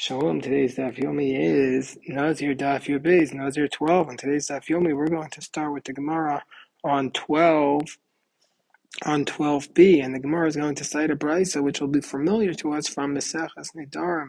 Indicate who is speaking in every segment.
Speaker 1: Shalom. Today's Daf Yomi is Nazir Daf Yud Beis, Nazir 12. And today's Daf Yomi, we're going to start with the Gemara on 12, on 12b. And the Gemara is going to cite a brisa, which will be familiar to us from Maseches Nedarim.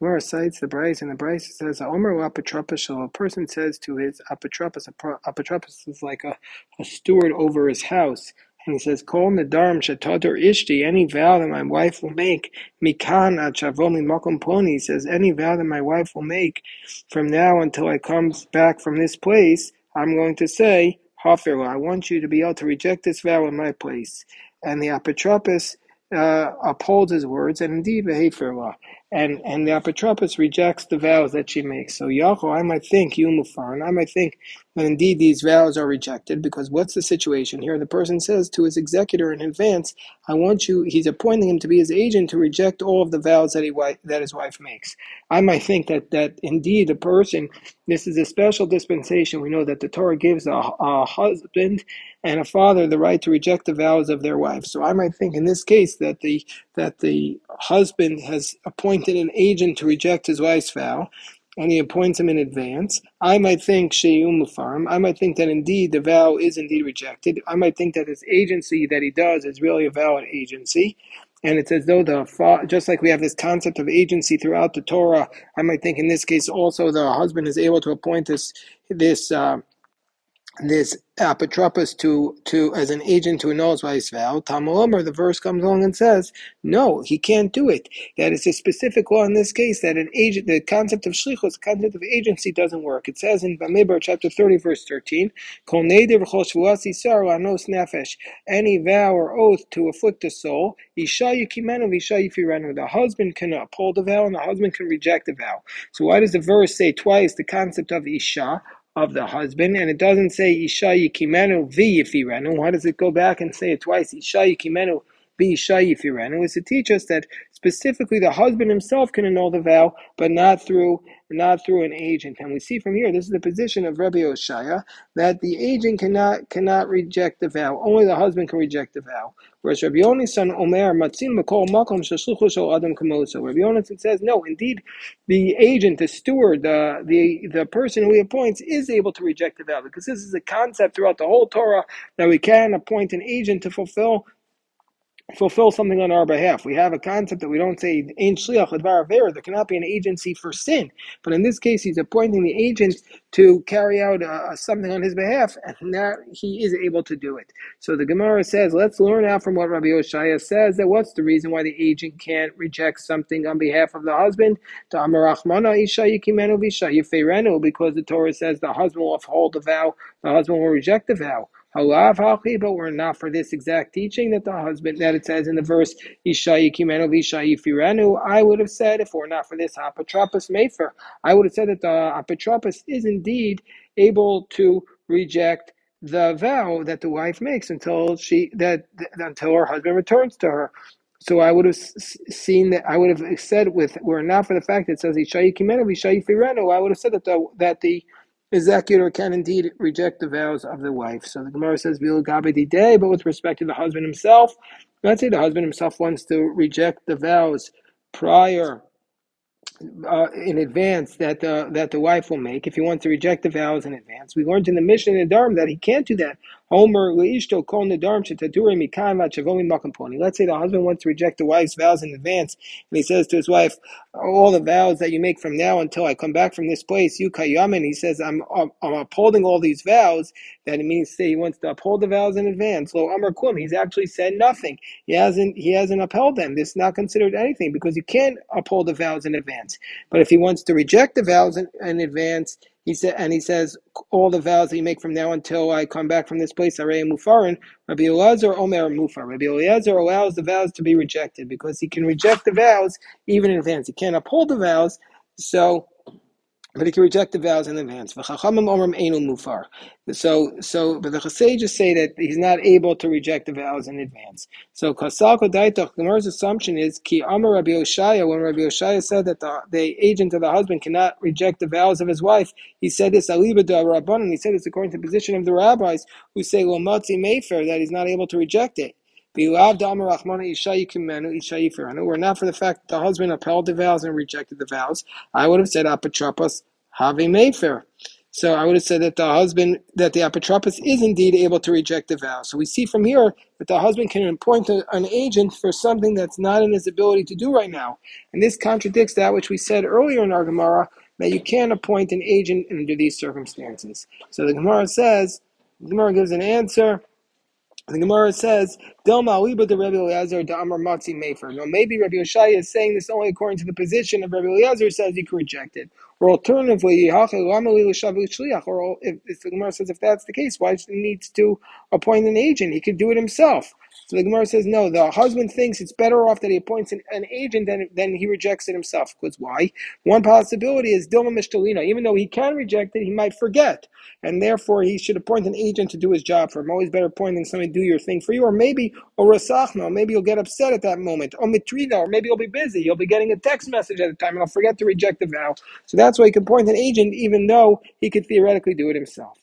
Speaker 1: Gemara cites the brisa, and the brisa says, Omer apotropos, a person says to his apotropos, apotropos is like a, a steward over his house. And he says, Kol nedarim shetador ishti, any vow that my wife will make, mikan ad shavomi makom poni, he says, any vow that my wife will make from now until I come back from this place, I'm going to say, Hafirah, I want you to be able to reject this vow in my place. And the apotropos uh, upholds his words, and indeed behavior and and the apotropos rejects the vows that she makes. So Yachol, I might think you and I might think that indeed these vows are rejected because what's the situation here? The person says to his executor in advance, "I want you." He's appointing him to be his agent to reject all of the vows that he that his wife makes. I might think that that indeed the person. This is a special dispensation. We know that the Torah gives a, a husband and a father the right to reject the vows of their wife. So I might think in this case that the that the husband has appointed an agent to reject his wife's vow, and he appoints him in advance. I might think Sheyum Farm. I might think that indeed the vow is indeed rejected. I might think that his agency that he does is really a valid agency. And it's as though the just like we have this concept of agency throughout the Torah, I might think in this case also the husband is able to appoint this this uh, this apotropos to to as an agent to annul his vow. Talmud lomar, the verse comes along and says, no, he can't do it. That is a specific law in this case that an agent, the concept of shlichus, the concept of agency doesn't work. It says in Bamidbar chapter thirty, verse thirteen, Kol nefesh, any vow or oath to afflict a soul. The husband can uphold the vow and the husband can reject the vow. So why does the verse say twice the concept of isha? Of the husband, and it doesn't say Isha Yikimenu V'Yifirenu. Why does it go back and say it twice? Isha Yikimenu V'Isha Yifirenu is to teach us that specifically the husband himself can annul the vow, but not through not through an agent. And we see from here, this is the position of Rabbi Oshaya, that the agent cannot cannot reject the vow. Only the husband can reject the vow. Whereas Rabbi Yonasan Omer Matzin Makol Makom Adam Kamoso. Rabbi Yonasan says, no, indeed, the agent, the steward, the, the the person who he appoints is able to reject the vow because this is a concept throughout the whole Torah that we can appoint an agent to fulfill fulfill something on our behalf. We have a concept that we don't say "Ein shliach There cannot be an agency for sin, but in this case, he's appointing the agent to carry out uh, something on his behalf, and now he is able to do it. So the Gemara says, let's learn out from what Rabbi Oshaya says that what's the reason why the agent can't reject something on behalf of the husband? Because the Torah says the husband will uphold the vow, the husband will reject the vow. But we're not for this exact teaching that the husband that it says in the verse. I would have said if we're not for this apotropos mefer, I would have said that the apotropos is indeed able to reject the vow that the wife makes until she that until her husband returns to her. So I would have seen that I would have said with we're not for the fact that it says. I would have said that the that the executor can indeed reject the vows of the wife. So the Gemara says, day, but with respect to the husband himself, let's say the husband himself wants to reject the vows prior uh, in advance that the that the wife will make if he wants to reject the vows in advance. We learned in the Mishnah in Nedarim that he can't do that. Let's say the husband wants to reject the wife's vows in advance, and he says to his wife, "All the vows that you make from now until I come back from this place, you kayamin." He says, "I'm I'm upholding all these vows." That it means say he wants to uphold the vows in advance. Lo amar kum. He's actually said nothing. He hasn't he hasn't upheld them. This is not considered anything because you can't uphold the vows in advance. But if he wants to reject the vows in, in advance he said, and he says all the vows that you make from now until I come back from this place, Arei Mufarin. Rabbi Eliezer Omer Mufar. Rabbi Eliezer allows the vows to be rejected because he can reject the vows even in advance. He can't uphold the vows, so but he can reject the vows in advance. So, so, but the Chassages say that he's not able to reject the vows in advance. So, Kasalko Daitach, Gemara's assumption is Ki Amar Rabbi Oshaya, when Rabbi Oshaya said that the, the agent of the husband cannot reject the vows of his wife, he said this da Rabbanan, he said this according to the position of the rabbis who say Lomotzi Mefer, that he's not able to reject it. We're not for the fact that the husband upheld the vows and rejected the vows. I would have said apotropos have mefer. So I would have said that the husband, that the apotropos is indeed able to reject the vow. So we see from here that the husband can appoint an agent for something that's not in his ability to do right now. And this contradicts that which we said earlier in our Gemara, that you can't appoint an agent under these circumstances. So the Gemara says, the Gemara gives an answer. The Gemara says, Dilma Aliba de Rabbi Eliezer de Amar Matzi Mefer. Now, maybe Rabbi Yoshaya is saying this only according to the position of Rabbi Eliezer says you can reject it. Or alternatively, or if, if the Gemara says if that's the case, why does he need to appoint an agent? He could do it himself. So the Gemara says, no, the husband thinks it's better off that he appoints an, an agent than, than he rejects it himself. Because why? One possibility is Dilma Mishtalina. Even though he can reject it, he might forget. And therefore, he should appoint an agent to do his job for him. Always better appointing somebody to do your thing for you. Or maybe, or Rasachna, maybe you'll get upset at that moment. Or Mitrina, or maybe you'll be busy. You'll be getting a text message at the time and I'll forget to reject the vow. So that's why he can appoint an agent, even though he could theoretically do it himself.